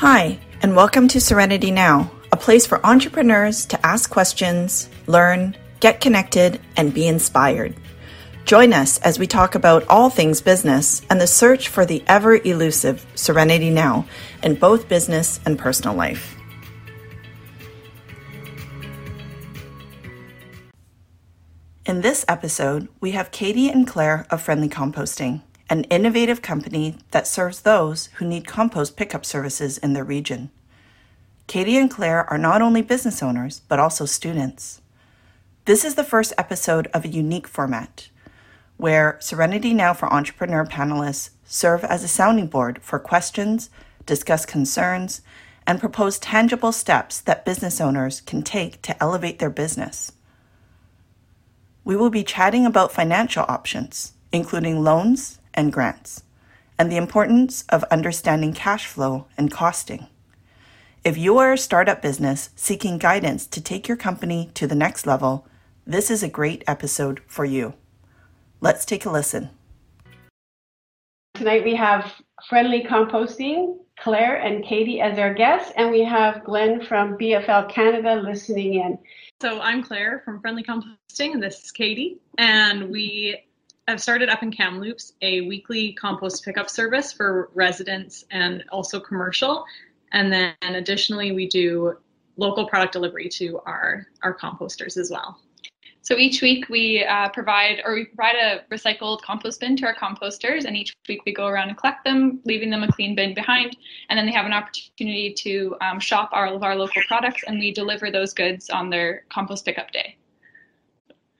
Hi, and welcome to Serenity Now, a place for entrepreneurs to ask questions, learn, get connected, and be inspired. Join us as we talk about all things business and the search for the ever elusive Serenity Now in both business and personal life. In this episode, we have Katie and Claire of Friendly Composting, an innovative company that serves those who need compost pickup services in their region. Katie and Claire are not only business owners, but also students. This is the first episode of a unique format where Serenity Now for Entrepreneur panelists serve as a sounding board for questions, discuss concerns, and propose tangible steps that business owners can take to elevate their business. We will be chatting about financial options, including loans and grants, and the importance of understanding cash flow and costing. If you are a startup business seeking guidance to take your company to the next level, this is a great episode for you. Let's take a listen. Tonight we have Friendly Composting, Claire and Katie as our guests, and we have Glenn from BFL Canada listening in. So I'm Claire from Friendly Composting, and this is Katie. And we have started up in Kamloops a weekly compost pickup service for residents and also commercial. And then additionally, we do local product delivery to our, our composters as well. So each week we uh, provide or we provide a recycled compost bin to our composters, and each week we go around and collect them, leaving them a clean bin behind, and then they have an opportunity to um, shop all of our local products, and we deliver those goods on their compost pickup day.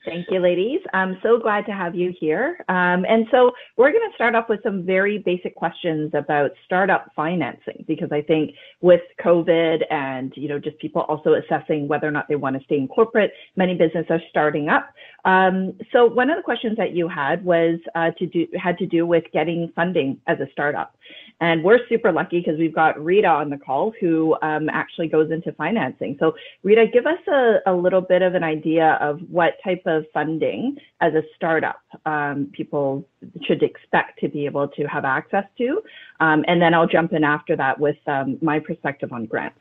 Thank you, ladies. I'm so glad to have you here. Um, and so we're going to start off with some very basic questions about startup financing, because I think with COVID and, you know, just people also assessing whether or not they want to stay in corporate, many businesses are starting up. Um, so one of the questions that you had was uh, to do, had to do with getting funding as a startup. And we're super lucky because we've got Rita on the call who um, actually goes into financing. So, Rita, give us a, a, little bit of an idea of what type of funding as a startup um, people should expect to be able to have access to. Um, and then I'll jump in after that with um, my perspective on grants.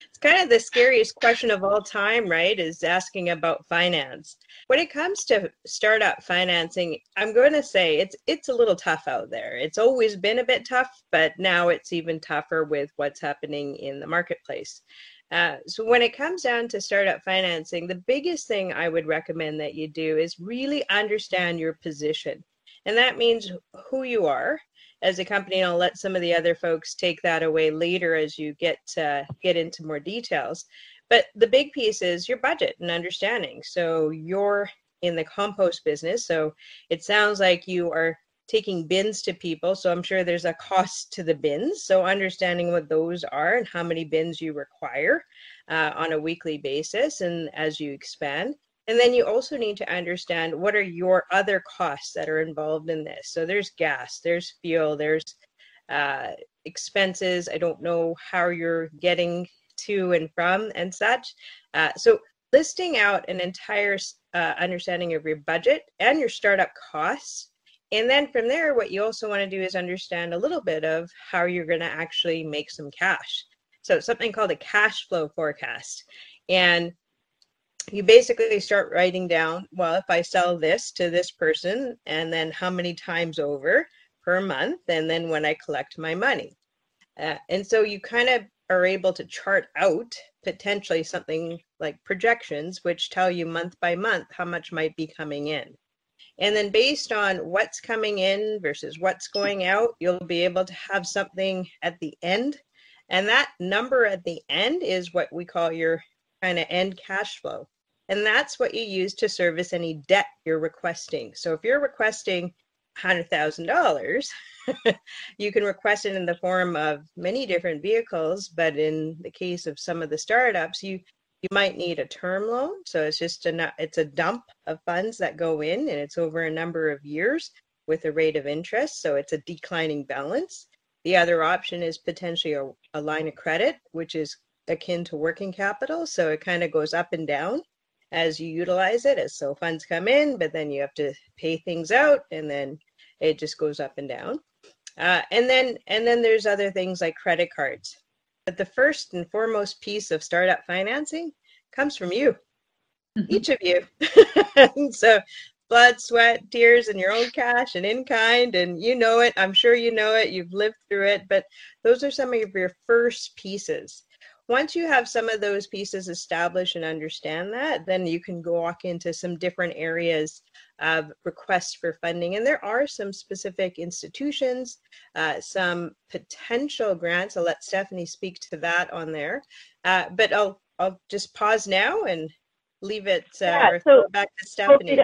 It's kind of the scariest question of all time, right? Is asking about finance. When it comes to startup financing, I'm going to say it's it's a little tough out there. It's always been a bit tough, but now it's even tougher with what's happening in the marketplace. Uh, so when it comes down to startup financing, the biggest thing I would recommend that you do is really understand your position. And that means who you are, as a company, and I'll let some of the other folks take that away later as you get uh, get into more details. But the big piece is your budget and understanding. So you're in the compost business, so it sounds like you are taking bins to people. So I'm sure there's a cost to the bins. So understanding what those are and how many bins you require uh, on a weekly basis, and as you expand. And then you also need to understand what are your other costs that are involved in this. So there's gas, there's fuel, there's uh, expenses. I don't know how you're getting to and from and such. Uh, so listing out an entire uh, understanding of your budget and your startup costs. And then from there, what you also want to do is understand a little bit of how you're going to actually make some cash. So something called a cash flow forecast. And you basically start writing down well if i sell this to this person and then how many times over per month and then when i collect my money. Uh, and so you kind of are able to chart out potentially something like projections which tell you month by month how much might be coming in. And then based on what's coming in versus what's going out you'll be able to have something at the end. And that number at the end is what we call your kind of end cash flow and that's what you use to service any debt you're requesting. So if you're requesting $100,000, you can request it in the form of many different vehicles. But in the case of some of the startups, you you might need a term loan. So it's just a it's a dump of funds that go in, and it's over a number of years with a rate of interest. So it's a declining balance. The other option is potentially a, a line of credit, which is akin to working capital. So it kind of goes up and down as you utilize it as so funds come in but then you have to pay things out and then it just goes up and down uh, and then and then there's other things like credit cards But the first and foremost piece of startup financing comes from you, mm-hmm. each of you. so blood, sweat, tears, and your own cash and in kind. And you know it. I'm sure you know it. You've lived through it. But those are some of your first pieces. Once you have some of those pieces established and understand that, then you can go walk into some different areas of requests for funding. And there are some specific institutions, uh, some potential grants. I'll let Stephanie speak to that on there. Uh, but I'll I'll just pause now and leave it uh, yeah, so, back to Stephanie.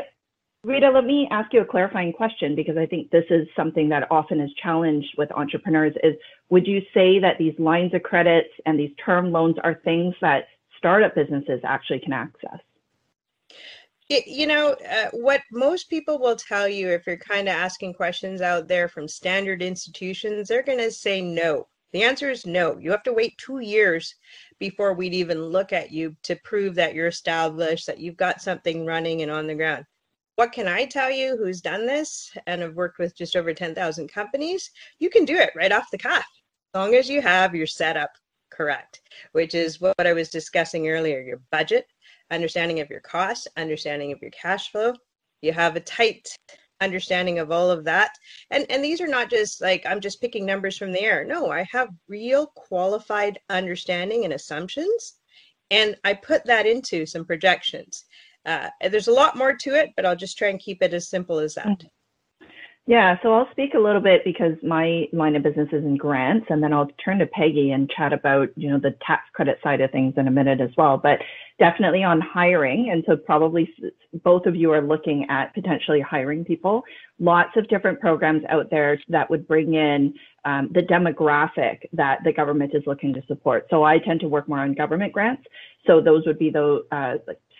Rita, let me ask you a clarifying question because I think this is something that often is challenged with entrepreneurs is would you say that these lines of credits and these term loans are things that startup businesses actually can access? It, you know, uh, what most people will tell you if you're kind of asking questions out there from standard institutions, they're going to say no. The answer is no. You have to wait two years before we'd even look at you to prove that you're established, that you've got something running and on the ground. What can I tell you who's done this and have worked with just over 10,000 companies? You can do it right off the cuff, as long as you have your setup correct, which is what I was discussing earlier your budget, understanding of your costs, understanding of your cash flow. You have a tight understanding of all of that. And and these are not just like I'm just picking numbers from the air. No, I have real qualified understanding and assumptions and I put that into some projections. Uh, there's a lot more to it, but I'll just try and keep it as simple as that. Yeah, so I'll speak a little bit because my line of business is in grants, and then I'll turn to Peggy and chat about you know the tax credit side of things in a minute as well. But definitely on hiring, and so probably both of you are looking at potentially hiring people. Lots of different programs out there that would bring in um, the demographic that the government is looking to support. So I tend to work more on government grants. So those would be the uh,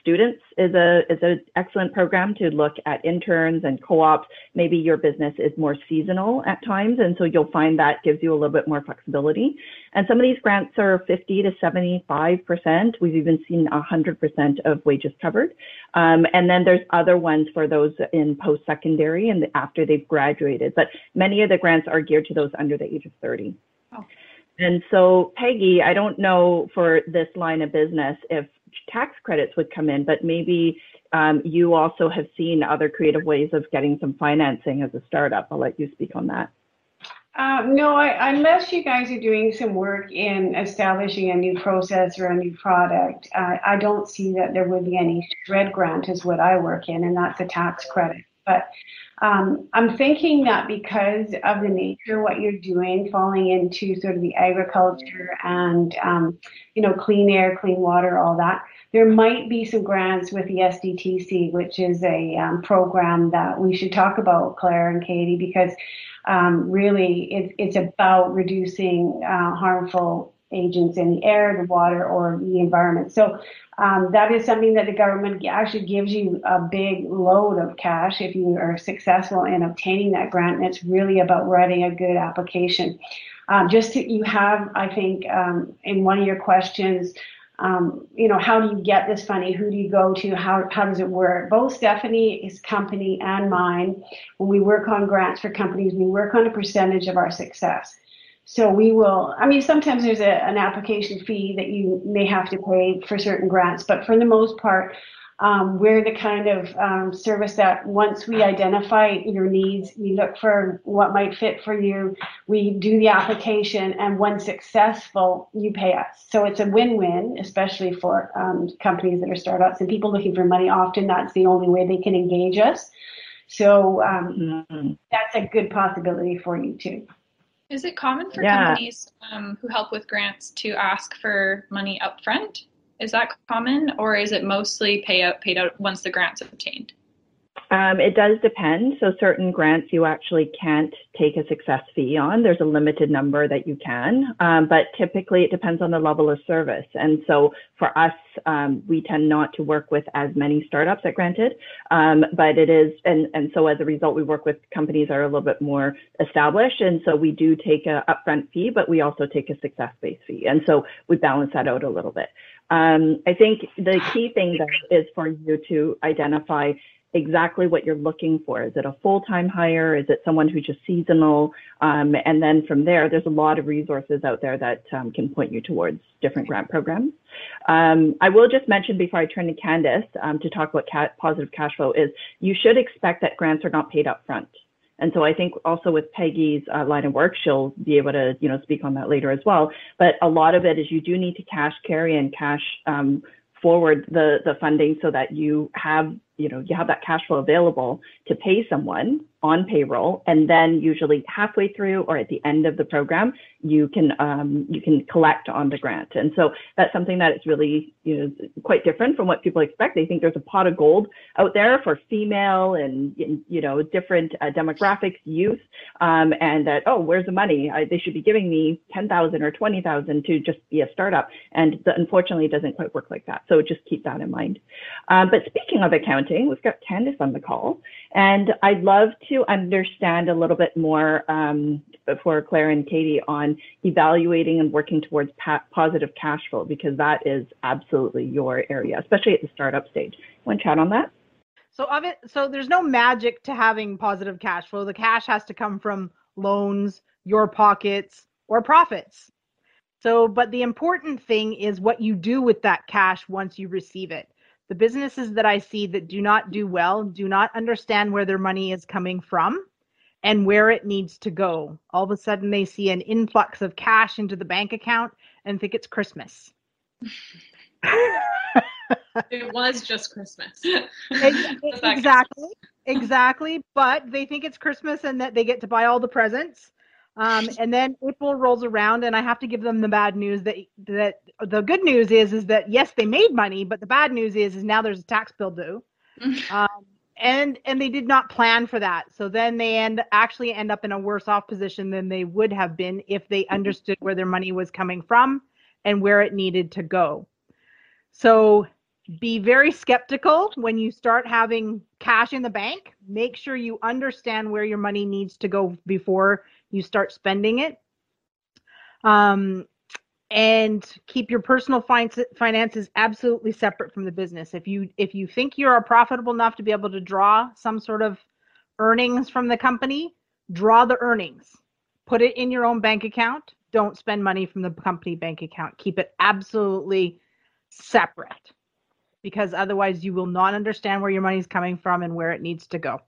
students is a is an excellent program to look at interns and co-ops. Maybe your business is more seasonal at times, and so you'll find that gives you a little bit more flexibility. And some of these grants are 50 to 75 percent. We've even seen 100 percent of wages covered. Um, and then there's other ones for those in post-secondary and after they've graduated. But many of the grants are geared to those under the age of 30. Oh. And so, Peggy, I don't know for this line of business if tax credits would come in, but maybe um, you also have seen other creative ways of getting some financing as a startup. I'll let you speak on that. Um, no, I, unless you guys are doing some work in establishing a new process or a new product, uh, I don't see that there would be any SR&ED grant is what I work in, and that's a tax credit. But um, I'm thinking that because of the nature of what you're doing, falling into sort of the agriculture and um, you know clean air, clean water, all that, there might be some grants with the SDTC, which is a um, program that we should talk about, Claire and Katie, because um, really it, it's about reducing uh, harmful agents in the air, the water, or the environment. So um, that is something that the government actually gives you a big load of cash if you are successful in obtaining that grant. And it's really about writing a good application. Um, just to, you have, I think, um, in one of your questions, um, you know, how do you get this funding? Who do you go to? How, how does it work? Both Stephanie's company and mine, when we work on grants for companies, we work on a percentage of our success. So we will, I mean, sometimes there's a, an application fee that you may have to pay for certain grants, but for the most part, um, we're the kind of um, service that once we identify your needs, we look for what might fit for you, we do the application, and when successful, you pay us. So it's a win-win, especially for um, companies that are startups and people looking for money. Often that's the only way they can engage us. So um, mm-hmm. that's a good possibility for you too. Is it common for yeah. companies um, who help with grants to ask for money upfront? Is that common, or is it mostly pay out, paid out once the grant's obtained? Um, it does depend. So certain grants you actually can't take a success fee on. There's a limited number that you can, um, but typically it depends on the level of service. And so for us, um, we tend not to work with as many startups at Granted, um, but it is, and, and so as a result, we work with companies that are a little bit more established. And so we do take a upfront fee, but we also take a success-based fee. And so we balance that out a little bit. Um, I think the key thing though is for you to identify exactly what you're looking for. Is it a full-time hire? Is it someone who's just seasonal? Um, and then from there, there's a lot of resources out there that um, can point you towards different grant programs. Um, I will just mention before I turn to Candice um, to talk about positive cash flow is you should expect that grants are not paid up front. And so I think also with Peggy's uh, line of work, she'll be able to, you know, speak on that later as well. But a lot of it is you do need to cash carry and cash um, forward the, the funding so that you have you know you have that cash flow available to pay someone on payroll and then usually halfway through or at the end of the program you can um, you can collect on the grant. And so that's something that is really you know quite different from what people expect. They think there's a pot of gold out there for female and you know different uh, demographics youth um, and that oh where's the money? I, they should be giving me 10,000 or 20,000 to just be a startup. And the, unfortunately it doesn't quite work like that. So just keep that in mind. Um, but speaking of accounting we've got Candice on the call and I'd love to understand a little bit more um, for Claire and Katie on evaluating and working towards positive cash flow, because that is absolutely your area, especially at the startup stage. Want to chat on that? So of it, so there's no magic to having positive cash flow. The cash has to come from loans, your pockets, or profits. So, but the important thing is what you do with that cash once you receive it the businesses that I see that do not do well do not understand where their money is coming from and where it needs to go. All of a sudden, they see an influx of cash into the bank account and think it's Christmas. it was just Christmas. exactly. Exactly. But they think it's Christmas and that they get to buy all the presents. Um, and then April rolls around, and I have to give them the bad news that that the good news is is that yes, they made money, but the bad news is is now there's a tax bill due, um, and and they did not plan for that. So then they end actually end up in a worse off position than they would have been if they understood where their money was coming from and where it needed to go. So be very skeptical when you start having cash in the bank. Make sure you understand where your money needs to go before you start spending it. Um, and keep your personal finances absolutely separate from the business. If you if you think you are profitable enough to be able to draw some sort of earnings from the company, draw the earnings. Put it in your own bank account. Don't spend money from the company bank account. Keep it absolutely separate because otherwise you will not understand where your money is coming from and where it needs to go.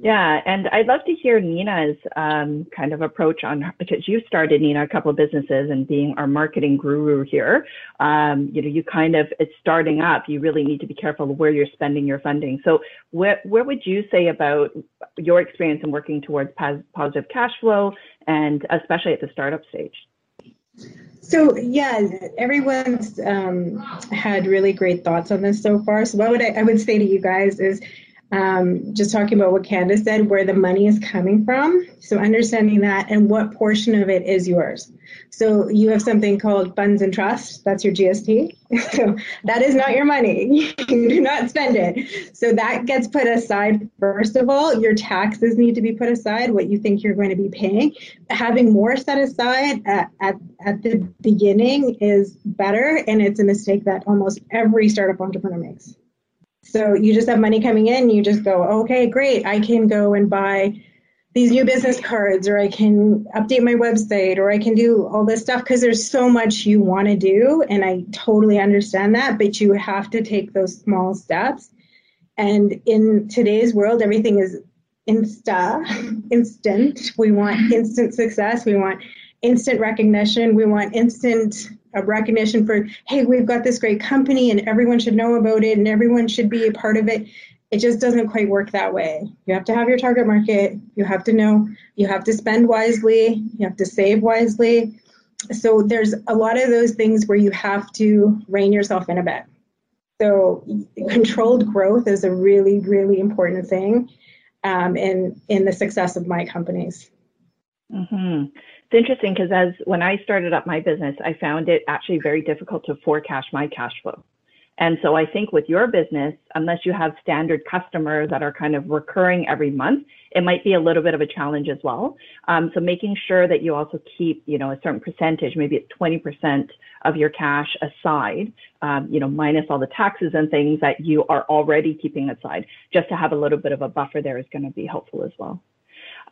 Yeah, and I'd love to hear Nina's um, kind of approach on because you started Nina a couple of businesses and being our marketing guru here. Um, you know, you kind of it's starting up. You really need to be careful where you're spending your funding. So, where where would you say about your experience in working towards positive cash flow, and especially at the startup stage? So yeah, everyone's um, had really great thoughts on this so far. So what would I, I would say to you guys is um, just talking about what Candice said, where the money is coming from. So understanding that and what portion of it is yours. So you have something called funds and trust. That's your GST. so that is not your money. you do not spend it. So that gets put aside first of all. Your taxes need to be put aside. What you think you're going to be paying. Having more set aside at, at, at the beginning is better, and it's a mistake that almost every startup entrepreneur makes. So you just have money coming in, you just go, okay, great, I can go and buy these new business cards, or I can update my website, or I can do all this stuff because there's so much you want to do. And I totally understand that, but you have to take those small steps. And in today's world, everything is insta, instant. We want instant success. We want instant recognition. We want instant a recognition for, hey, we've got this great company and everyone should know about it and everyone should be a part of it. It just doesn't quite work that way. You have to have your target market. You have to know, you have to spend wisely, you have to save wisely. So there's a lot of those things where you have to rein yourself in a bit. So controlled growth is a really, really important thing um, in in the success of my companies. Mm-hmm. It's interesting because as when I started up my business, I found it actually very difficult to forecast my cash flow. And so I think with your business, unless you have standard customers that are kind of recurring every month, it might be a little bit of a challenge as well. Um, so making sure that you also keep, you know, a certain percentage, maybe it's 20% of your cash aside, um, you know, minus all the taxes and things that you are already keeping aside. Just to have a little bit of a buffer there is going to be helpful as well.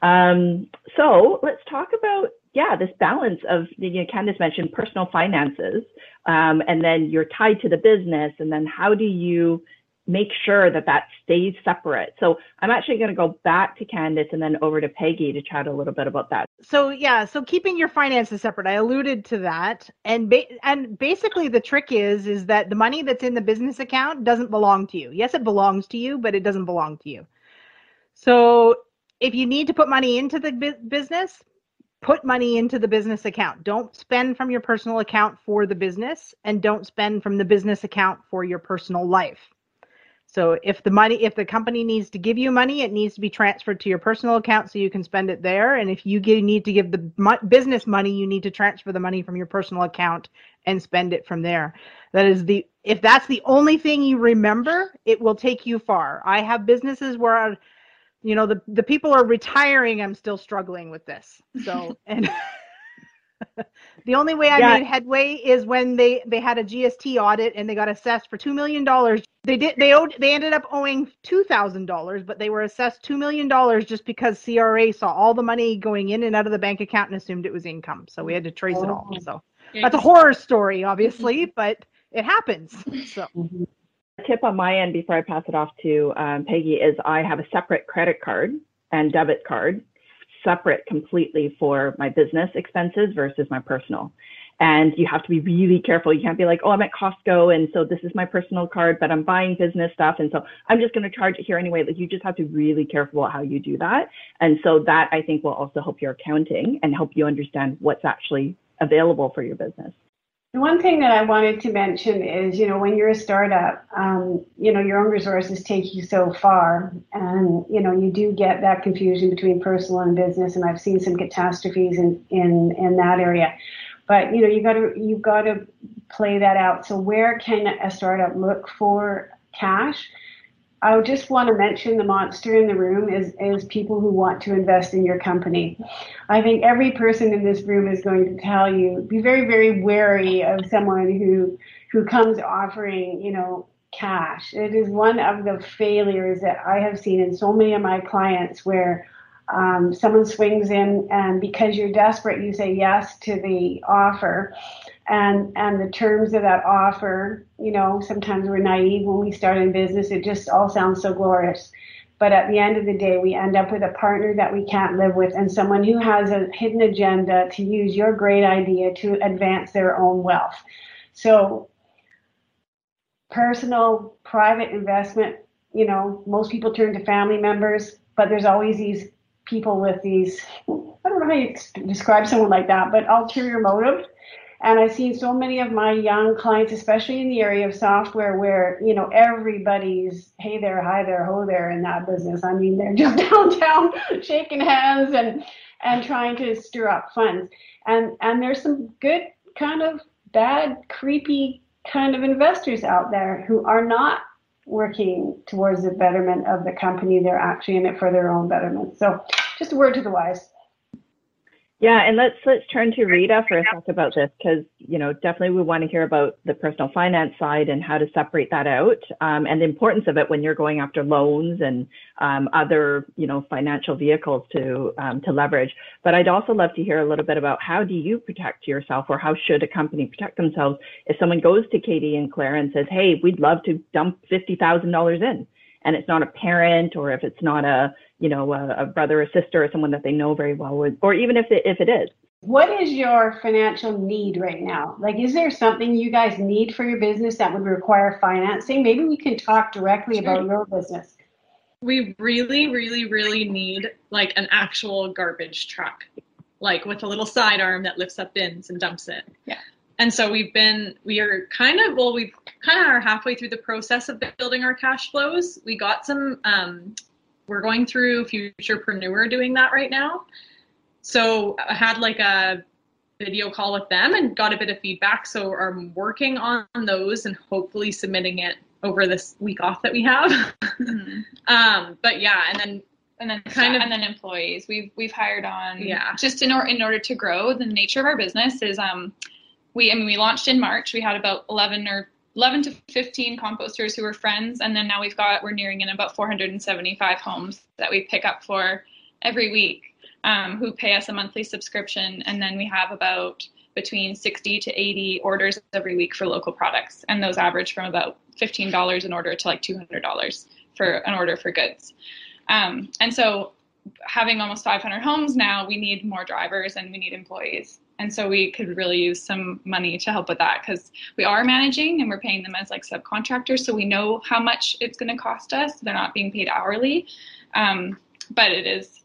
Um, so let's talk about yeah, this balance of, you know, Candace mentioned personal finances, um, and then you're tied to the business, and then how do you make sure that that stays separate? So I'm actually going to go back to Candace and then over to Peggy to chat a little bit about that. So yeah, so keeping your finances separate, I alluded to that, and ba- and basically the trick is is that the money that's in the business account doesn't belong to you. Yes, it belongs to you, but it doesn't belong to you. So if you need to put money into the bu- business, put money into the business account. Don't spend from your personal account for the business and don't spend from the business account for your personal life. So if the money if the company needs to give you money, it needs to be transferred to your personal account so you can spend it there and if you get, need to give the business money, you need to transfer the money from your personal account and spend it from there. That is the if that's the only thing you remember, it will take you far. I have businesses where you know the the people are retiring i'm still struggling with this. So and the only way i yeah. made headway is when they they had a gst audit and they got assessed for two million dollars. They did they owed they ended up owing two thousand dollars but they were assessed two million dollars just because cra saw all the money going in and out of the bank account and assumed it was income. So we had to trace oh. it all. So that's a horror story obviously but it happens. So mm-hmm tip on my end before I pass it off to um, Peggy is I have a separate credit card and debit card, separate completely for my business expenses versus my personal. And you have to be really careful. You can't be like, oh, I'm at Costco, and so this is my personal card, but I'm buying business stuff, and so I'm just going to charge it here anyway. Like you just have to be really careful about how you do that. And so that I think will also help your accounting and help you understand what's actually available for your business. One thing that I wanted to mention is, you know, when you're a startup, um, you know, your own resources take you so far, and you know, you do get that confusion between personal and business, and I've seen some catastrophes in in in that area. But you know, you got to you got to play that out. So where can a startup look for cash? I would just want to mention the monster in the room is, is people who want to invest in your company. I think every person in this room is going to tell you be very, very wary of someone who who comes offering, you know, cash. It is one of the failures that I have seen in so many of my clients where um, someone swings in and because you're desperate, you say yes to the offer and and the terms of that offer you know sometimes we're naive when we start in business. It just all sounds so glorious. But at the end of the day we end up with a partner that we can't live with and someone who has a hidden agenda to use your great idea to advance their own wealth. So personal private investment you know most people turn to family members but there's always these people with these i don't know how you describe someone like that but ulterior motive and I've seen so many of my young clients, especially in the area of software, where you know everybody's hey there, hi there, ho there in that business. I mean, they're just downtown shaking hands and and trying to stir up funds. And and there's some good kind of bad, creepy kind of investors out there who are not working towards the betterment of the company. They're actually in it for their own betterment. So just a word to the wise. Yeah, and let's let's turn to Rita for a sec about this because you know definitely we want to hear about the personal finance side and how to separate that out um, and the importance of it when you're going after loans and um, other you know financial vehicles to um, to leverage. But I'd also love to hear a little bit about how do you protect yourself or how should a company protect themselves if someone goes to Katie and Claire and says, "Hey, we'd love to dump fifty thousand dollars in," and it's not a parent or if it's not a you know, a, a brother or sister or someone that they know very well, with, or even if it, if it is. What is your financial need right now? Like, is there something you guys need for your business that would require financing? Maybe we can talk directly sure. about your business. We really, really, really need like an actual garbage truck, like with a little sidearm that lifts up bins and dumps it. Yeah. And so we've been, we are kind of, well, we've kind of are halfway through the process of building our cash flows. We got some um, we're going through Futurpreneur doing that right now. So I had like a video call with them and got a bit of feedback. So I'm working on those and hopefully submitting it over this week off that we have. Mm-hmm. um, but yeah, and then and then kind of and then employees we've we've hired on yeah just in order in order to grow the nature of our business is um we, I mean, we launched in March. We had about 11 or 11 to 15 composters who were friends, and then now we've got we're nearing in about 475 homes that we pick up for every week, um, who pay us a monthly subscription, and then we have about between 60 to 80 orders every week for local products, and those average from about $15 an order to like $200 for an order for goods. Um, and so, having almost 500 homes now, we need more drivers and we need employees and so we could really use some money to help with that because we are managing and we're paying them as like subcontractors so we know how much it's going to cost us. They're not being paid hourly. Um, but it is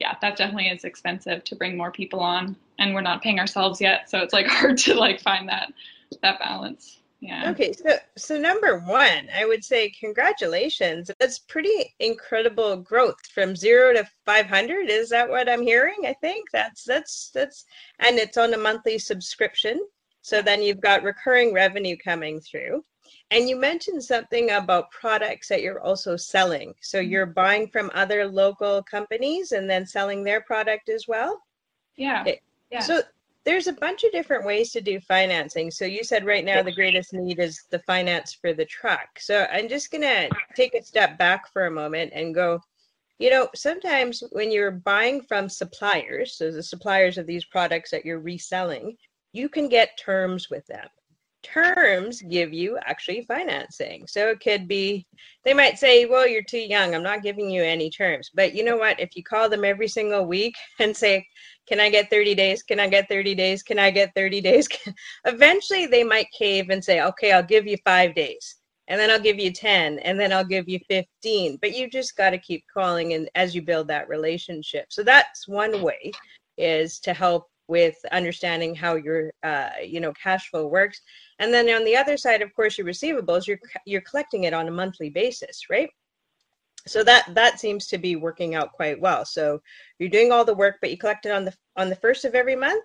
yeah that definitely is expensive to bring more people on and we're not paying ourselves yet so it's like hard to like find that that balance yeah. Okay, so so number one, I would say congratulations. That's pretty incredible growth from zero to five hundred. Is that what I'm hearing? I think that's that's that's, and it's on a monthly subscription. So then you've got recurring revenue coming through. And you mentioned something about products that you're also selling. So mm-hmm. you're buying from other local companies and then selling their product as well. Yeah. Yeah. So there's a bunch of different ways to do financing. So you said right now the greatest need is the finance for the truck. So I'm just going to take a step back for a moment and go, you know, sometimes when you're buying from suppliers, so the suppliers of these products that you're reselling, you can get terms with them terms give you actually financing. So it could be, they might say, well, you're too young. I'm not giving you any terms. But you know what? If you call them every single week and say, can I get 30 days? Can I get 30 days? Can I get 30 days? Eventually they might cave and say, okay, I'll give you five days. And then I'll give you 10, and then I'll give you 15. But you just got to keep calling and as you build that relationship. So that's one way is to help with understanding how your uh, you know cash flow works. And then on the other side of course your receivables you're you're collecting it on a monthly basis right? So that that seems to be working out quite well. So you're doing all the work but you collect it on the on the first of every month?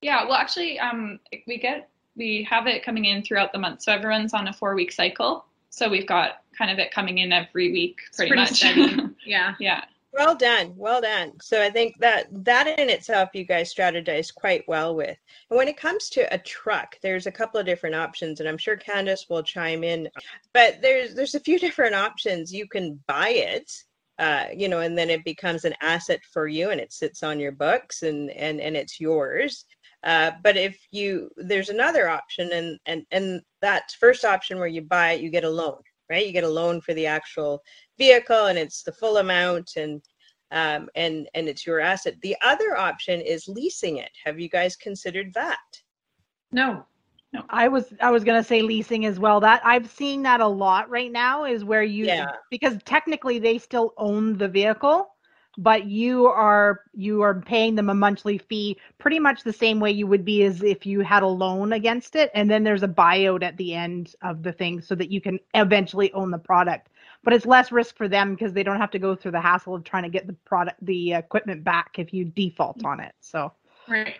Yeah well actually um we get we have it coming in throughout the month. So everyone's on a four week cycle. So we've got kind of it coming in every week pretty, pretty much. yeah. Yeah well done well done. So i think that that in itself you guys strategize quite well with. And when it comes to a truck there's a couple of different options and i'm sure candace will chime in. But there's there's a few different options. You can buy it uh, you know and then it becomes an asset for you and it sits on your books and and and it's yours. Uh, but if you there's another option and and and that first option where you buy it you get a loan right you get a loan for the actual vehicle and it's the full amount and um, and and it's your asset. The other option is leasing it. Have you guys considered that? No. No. I was I was gonna say leasing as well. That I've seen that a lot right now is where you yeah. because technically they still own the vehicle, but you are you are paying them a monthly fee pretty much the same way you would be as if you had a loan against it, and then there's a buyout at the end of the thing so that you can eventually own the product. But it's less risk for them because they don't have to go through the hassle of trying to get the product the equipment back if you default on it. So right.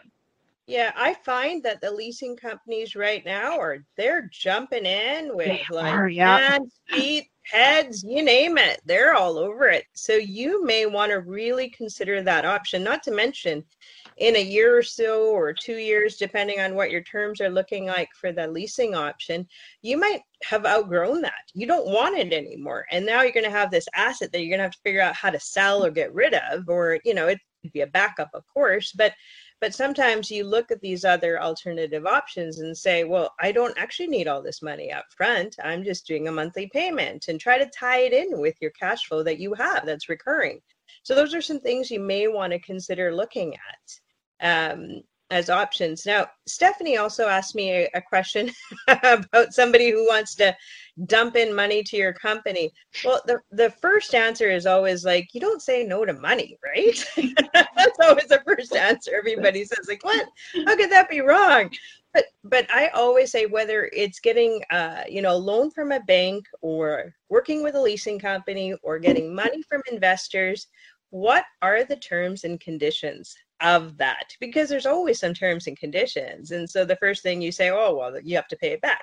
Yeah i find that the leasing companies right now are they're jumping in with they like are, yeah. hands feet heads you name it they're all over it so you may want to really consider that option not to mention in a year or so or two years, depending on what your terms are looking like for the leasing option, you might have outgrown that. You don't want it anymore. And now you're going to have this asset that you're going to have to figure out how to sell or get rid of, or, you know, it could be a backup, of course, but but sometimes you look at these other alternative options and say well i don't actually need all this money up front i'm just doing a monthly payment and try to tie it in with your cash flow that you have that's recurring so those are some things you may want to consider looking at um, as options. Now, Stephanie also asked me a, a question about somebody who wants to dump in money to your company. Well, the, the first answer is always like, you don't say no to money, right? That's always the first answer. Everybody says, like, what? How could that be wrong? But, but I always say whether it's getting uh, you know a loan from a bank or working with a leasing company or getting money from investors, what are the terms and conditions? of that because there's always some terms and conditions and so the first thing you say oh well you have to pay it back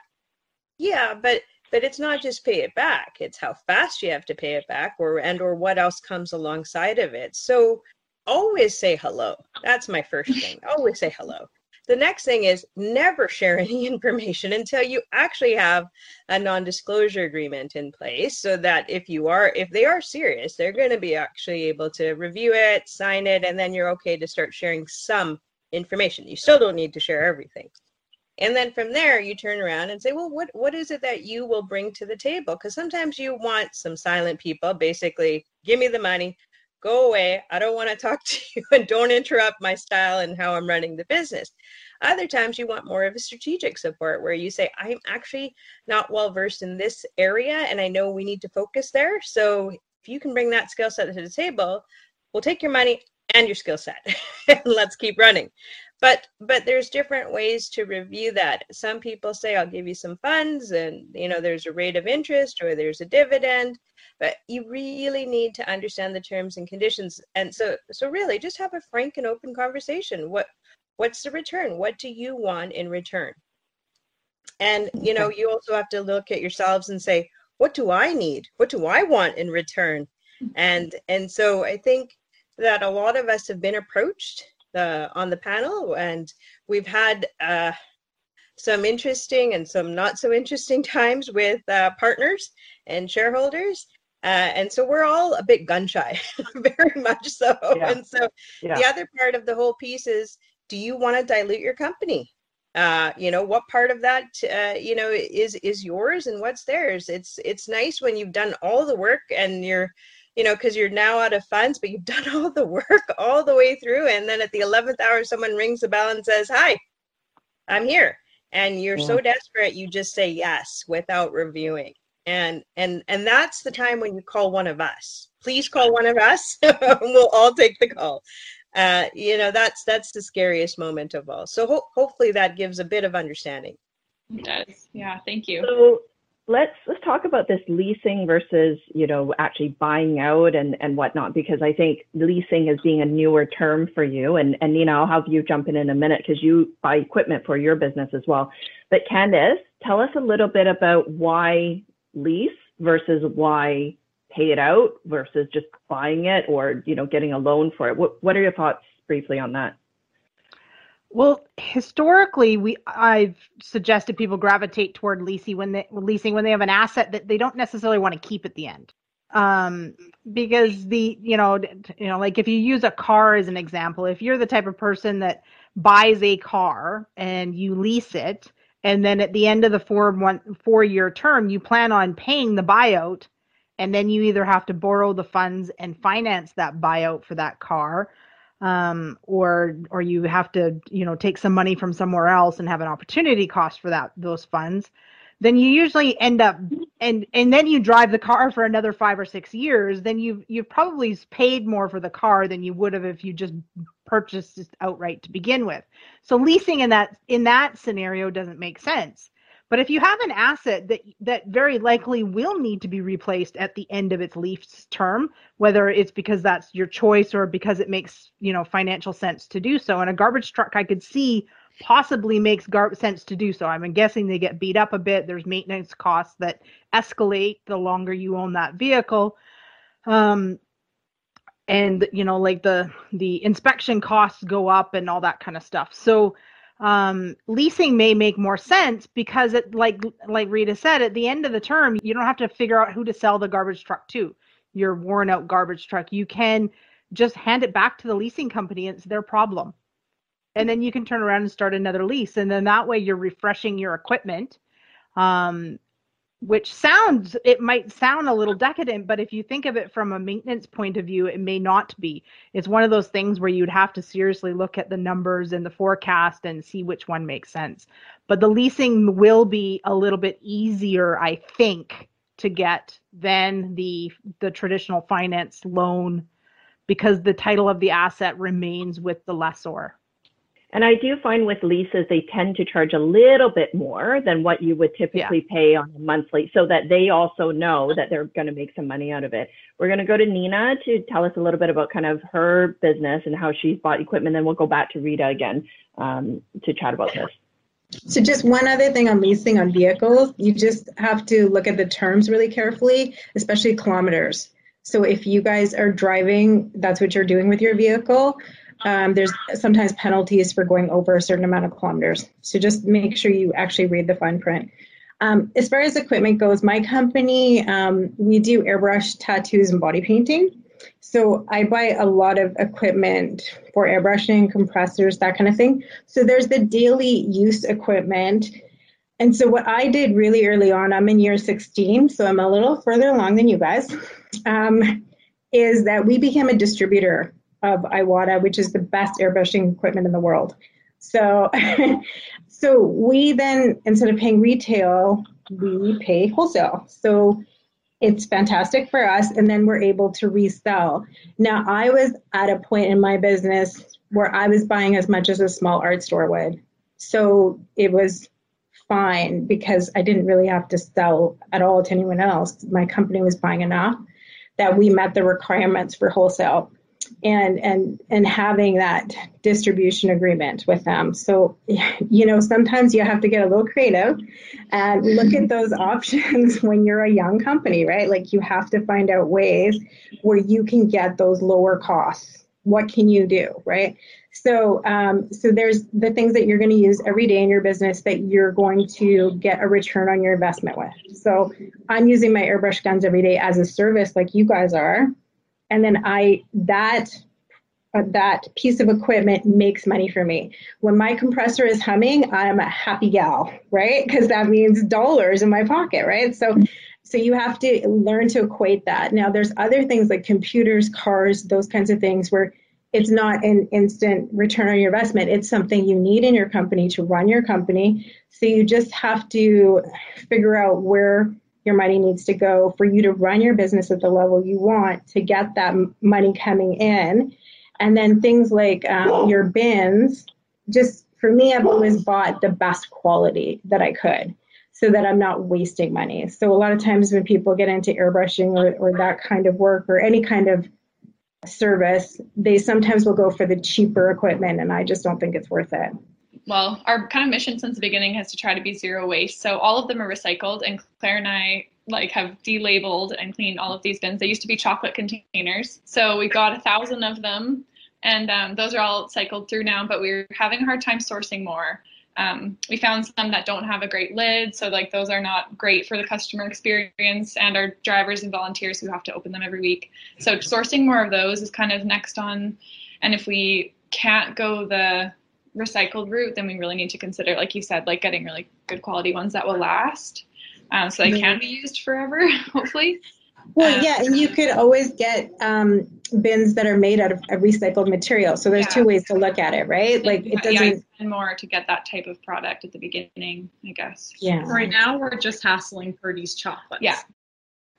yeah but but it's not just pay it back it's how fast you have to pay it back or and or what else comes alongside of it. So always say hello. That's my first thing always say hello. The next thing is never share any information until you actually have a non-disclosure agreement in place so that if you are if they are serious they're going to be actually able to review it sign it and then you're okay to start sharing some information. You still don't need to share everything and then from there you turn around and say well what what is it that you will bring to the table? Because sometimes you want some silent people basically give me the money go away i don't want to talk to you and don't interrupt my style and how i'm running the business. Other times you want more of a strategic support where you say i'm actually not well versed in this area and i know we need to focus there so if you can bring that skill set to the table we'll take your money and your skill set and let's keep running but but there's different ways to review that. Some people say i'll give you some funds and you know there's a rate of interest or there's a dividend but you really need to understand the terms and conditions. And so so really just have a frank and open conversation. What what's the return? What do you want in return? And you know you also have to look at yourselves and say what do i need? What do i want in return? Mm-hmm. And and so i think that a lot of us have been approached uh, on the panel, and we've had uh, some interesting and some not so interesting times with uh, partners and shareholders. Uh, and so we're all a bit gun shy, very much so. Yeah. And so yeah. the other part of the whole piece is do you want to dilute your company? Uh, you know what part of that uh, you know is is yours and what's theirs it's it's nice when you've done all the work and you're you know, because you're now out of funds, but you've done all the work all the way through. And then at the 11th hour, someone rings the bell and says, Hi, I'm here. And you're yeah. so desperate, you just say yes without reviewing. And and and that's the time when you call one of us. Please call one of us. we'll all take the call. Uh, you know, that's that's the scariest moment of all. So ho- hopefully that gives a bit of understanding. It does. Yeah. Thank you. So let's let's talk about this leasing versus you know actually buying out and and whatnot because I think leasing is being a newer term for you and and Nina I'll have you jump in in a minute because you buy equipment for your business as well. But Candace, tell us a little bit about why lease versus why pay it out versus just buying it or you know getting a loan for it. What what are your thoughts briefly on that? Well, historically, we I've suggested people gravitate toward leasing when they leasing when they have an asset that they don't necessarily want to keep at the end. Um, because the you know you know like if you use a car as an example, if you're the type of person that buys a car and you lease it, and then at the end of the four one four year term, you plan on paying the buyout, and then you either have to borrow the funds and finance that buyout for that car um, or or you have to you know take some money from somewhere else and have an opportunity cost for that those funds then you usually end up and and then you drive the car for another five or six years then you've you've probably paid more for the car than you would have if you just purchased it outright to begin with. So leasing in that in that scenario doesn't make sense but if you have an asset that that very likely will need to be replaced at the end of its lease term, whether it's because that's your choice or because it makes you know financial sense to do so, and a garbage truck I could see possibly makes gar- sense to do so. I'm guessing they get beat up a bit. There's maintenance costs that escalate the longer you own that vehicle. Um, and you know like the the inspection costs go up and all that kind of stuff so um, leasing may make more sense because it like like Rita said at the end of the term you don't have to figure out who to sell the garbage truck to. Your worn out garbage truck you can just hand it back to the leasing company it's their problem. And then you can turn around and start another lease and then that way you're refreshing your equipment um, which sounds it might sound a little decadent but if you think of it from a maintenance point of view it may not be. It's one of those things where you'd have to seriously look at the numbers and the forecast and see which one makes sense. But the leasing will be a little bit easier i think to get than the the traditional finance loan because the title of the asset remains with the lessor and I do find with leases, they tend to charge a little bit more than what you would typically yeah. pay on a monthly so that they also know that they're going to make some money out of it. We're going to go to Nina to tell us a little bit about kind of her business and how she's bought equipment. Then we'll go back to Rita again um, to chat about this. So just one other thing on leasing on vehicles, you just have to look at the terms really carefully, especially kilometers. So if you guys are driving, that's what you're doing with your vehicle um, there's sometimes penalties for going over a certain amount of kilometers. So just make sure you actually read the fine print. Um, as far as equipment goes, my company, um, we do airbrush tattoos and body painting. So I buy a lot of equipment for airbrushing, compressors, that kind of thing. So there's the daily use equipment. And so what I did really early on, I'm in year 16, so I'm a little further along than you guys, um, is that we became a distributor of Iwata, which is the best airbrushing equipment in the world. So, so we then instead of paying retail, we pay wholesale. So it's fantastic for us and then we're able to resell now i was at a point in my business where i was buying as much as a small art store would so it was fine because i didn't really have to sell at all to anyone else my company was buying enough that we met the requirements for wholesale and and and having that distribution agreement with them. So you know sometimes you have to get a little creative and look at those options when you're a young company right? Like you have to find out ways where you can get those lower costs. What can you do right? So um, so there's the things that you're going to use every day in your business that you're going to get a return on your investment with. So i'm using my airbrush guns every day as a service like you guys are and then I that uh, that piece of equipment makes money for me. When my compressor is humming, I'm a happy gal, right? Because that means dollars in my pocket, right? So so you have to learn to equate that. Now there's other things like computers, cars, those kinds of things where it's not an instant return on your investment. It's something you need in your company to run your company. So you just have to figure out where your money needs to go for you to run your business at the level you want to get that money coming in. And then things like um, your bins, just for me, I've always bought the best quality that I could so that I'm not wasting money. So a lot of times when people get into airbrushing or, or that kind of work or any kind of service, they sometimes will go for the cheaper equipment, and I just don't think it's worth it well, our kind of mission since the beginning has to try to be zero waste. So all of them are recycled, and Claire and I like have delabeled and cleaned all of these bins. They used to be chocolate containers, so we got a thousand of them, and um, those are all cycled through now. But we're having a hard time sourcing more. Um, we found some that don't have a great lid, so like those are not great for the customer experience and our drivers and volunteers who have to open them every week. So sourcing more of those is kind of next on, and if we can't go the recycled route, then we really need to consider, like you said, like getting really good quality ones that will last, um, so they mm-hmm. can be used forever, hopefully. Well, um, yeah, and you could always get um, bins that are made out of recycled material. So there's yeah. two ways to look at it, right? Like it doesn't yeah, more to get that type of product at the beginning, I guess. Yeah. Right now, we're just hassling Purdy's these chocolates. Yeah.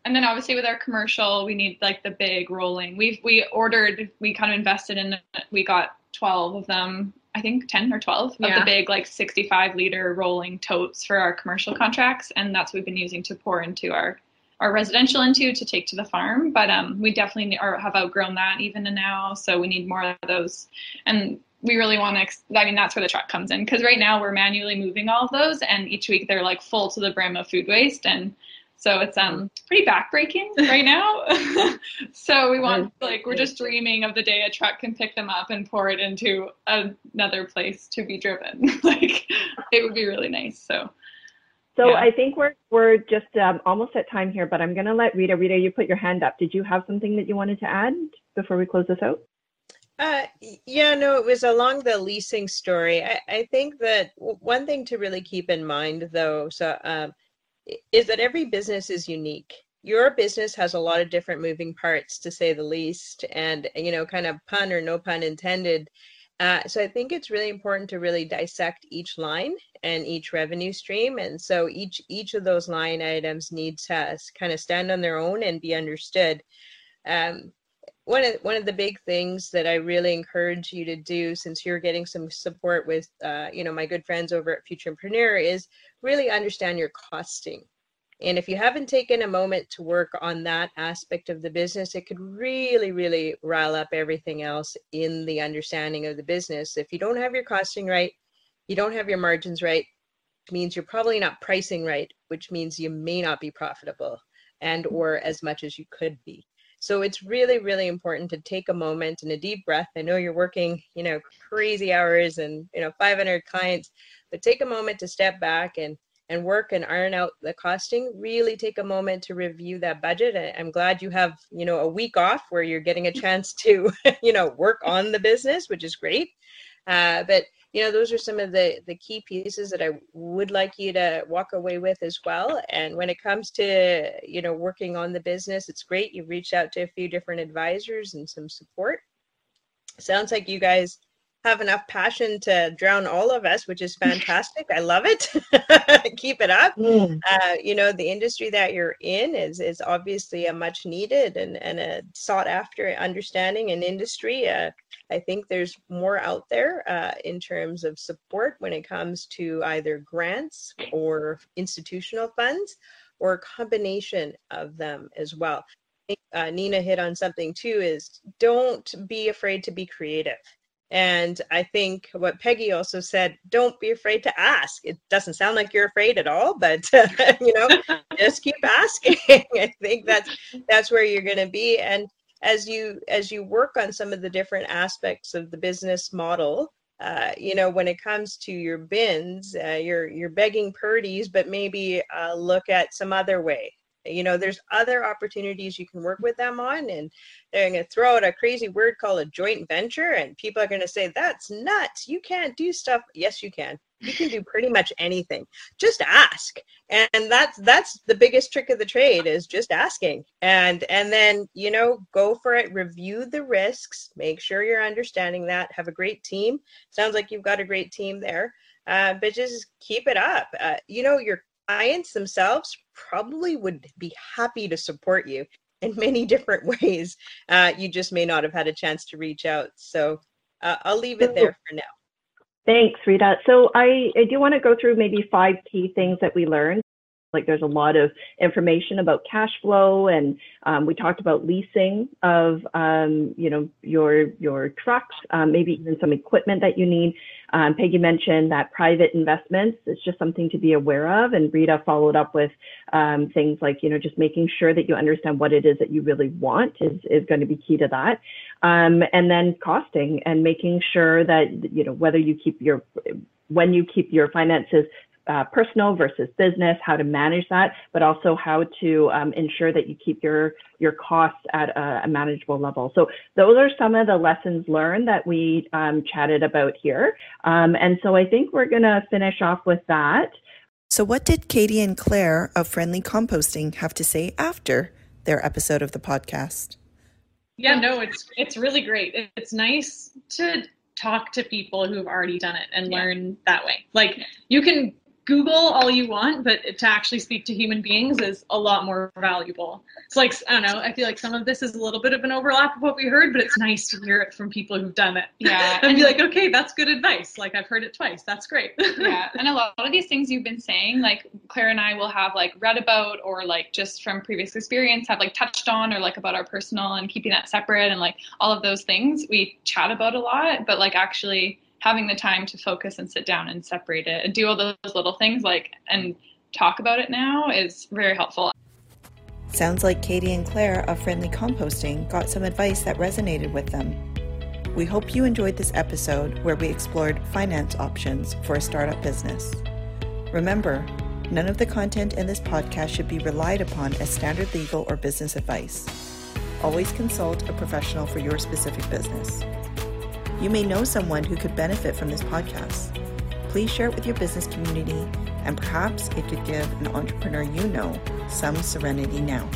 And then obviously with our commercial, we need like the big rolling. We've we ordered, we kind of invested in. We got 12 of them I think 10 or 12 yeah. of the big like 65 liter rolling totes for our commercial contracts. And that's what we've been using to pour into our, our residential into to take to the farm. But um, we definitely are, have outgrown that even now. So we need more of those. And we really want to, ex- I mean, that's where the truck comes in. Cause right now we're manually moving all of those and each week they're like full to the brim of food waste. And so it's um pretty backbreaking right now. so we want like we're just dreaming of the day a truck can pick them up and pour it into another place to be driven. like it would be really nice. So so yeah. I think we're we're just um, almost at time here, but I'm gonna let Rita. Rita, you put your hand up. Did you have something that you wanted to add before we close this out? Uh, yeah, no, it was along the leasing story. I, I think that one thing to really keep in mind, though, so um, is that every business is unique. Your business has a lot of different moving parts, to say the least, and you know, kind of pun or no pun intended. Uh, so I think it's really important to really dissect each line and each revenue stream, and so each each of those line items needs to kind of stand on their own and be understood. Um, one of one of the big things that I really encourage you to do, since you're getting some support with, uh, you know, my good friends over at Futurpreneur, is really understand your costing. And if you haven't taken a moment to work on that aspect of the business, it could really, really rile up everything else in the understanding of the business. If you don't have your costing right, you don't have your margins right, means you're probably not pricing right, which means you may not be profitable and or as much as you could be. So it's really, really important to take a moment and a deep breath. I know you're working, you know, crazy hours and, you know, 500 clients, but take a moment to step back and and work and iron out the costing. Really take a moment to review that budget. I'm glad you have you know a week off where you're getting a chance to you know work on the business which is great. Uh, but you know those are some of the the key pieces that i would like you to walk away with as well. And when it comes to you know working on the business it's great. You've reached out to a few different advisors and some support. Sounds like you guys have enough passion to drown all of us, which is fantastic. I love it. Keep it up. Mm. Uh, you know, the industry that you're in is is obviously a much needed and, and a sought after understanding and industry. Uh, I think there's more out there uh, in terms of support when it comes to either grants or institutional funds or a combination of them as well. Uh, Nina hit on something too is don't be afraid to be creative and I think what Peggy also said, don't be afraid to ask. It doesn't sound like you're afraid at all, but uh, you know, just keep asking. I think that's that's where you're going to be. And as you as you work on some of the different aspects of the business model, uh, you know, when it comes to your bins, uh, you're you're begging Purdy's, but maybe uh, look at some other way you know there's other opportunities you can work with them on and they're going to throw out a crazy word called a joint venture and people are going to say that's nuts you can't do stuff. Yes you can. You can do pretty much anything. Just ask. And that's that's the biggest trick of the trade is just asking. And and then you know go for it review the risks make sure you're understanding that have a great team. Sounds like you've got a great team there uh, but just keep it up. Uh, you know your clients themselves probably would be happy to support you in many different ways. Uh, you just may not have had a chance to reach out. So uh, I'll leave it there for now. Thanks, Rita. So I, I do want to go through maybe five key things that we learned like there's a lot of information about cash flow, and um, we talked about leasing of um, you know your your trucks, um, maybe even some equipment that you need. Um, Peggy mentioned that private investments is just something to be aware of, and Rita followed up with um, things like you know just making sure that you understand what it is that you really want is is going to be key to that, um, and then costing and making sure that you know whether you keep your when you keep your finances uh, personal versus business, how to manage that, but also how to um, ensure that you keep your your costs at a, a, manageable level. So those are some of the lessons learned that we um, chatted about here. Um, and so I think we're going to finish off with that. So what did Katie and Claire of Friendly Composting have to say after their episode of the podcast? Yeah, no, it's it's really great. It's nice to talk to people who've already done it and yeah. learn that way. Like you can Google all you want, but to actually speak to human beings is a lot more valuable. It's like, I don't know, I feel like some of this is a little bit of an overlap of what we heard, but it's nice to hear it from people who've done it. Yeah. and be like, okay, that's good advice. Like, I've heard it twice. That's great. yeah. And a lot of these things you've been saying, like, Claire and I will have like read about or like just from previous experience have like touched on or like about our personal and keeping that separate and like all of those things we chat about a lot, but like actually having the time to focus and sit down and separate it and do all those little things like and talk about it now is very helpful. Sounds like Katie and Claire of Friendly Composting got some advice that resonated with them. We hope you enjoyed this episode where we explored finance options for a startup business. Remember, none of the content in this podcast should be relied upon as standard legal or business advice. Always consult a professional for your specific business. You may know someone who could benefit from this podcast. Please share it with your business community, and perhaps it could give an entrepreneur you know some serenity now.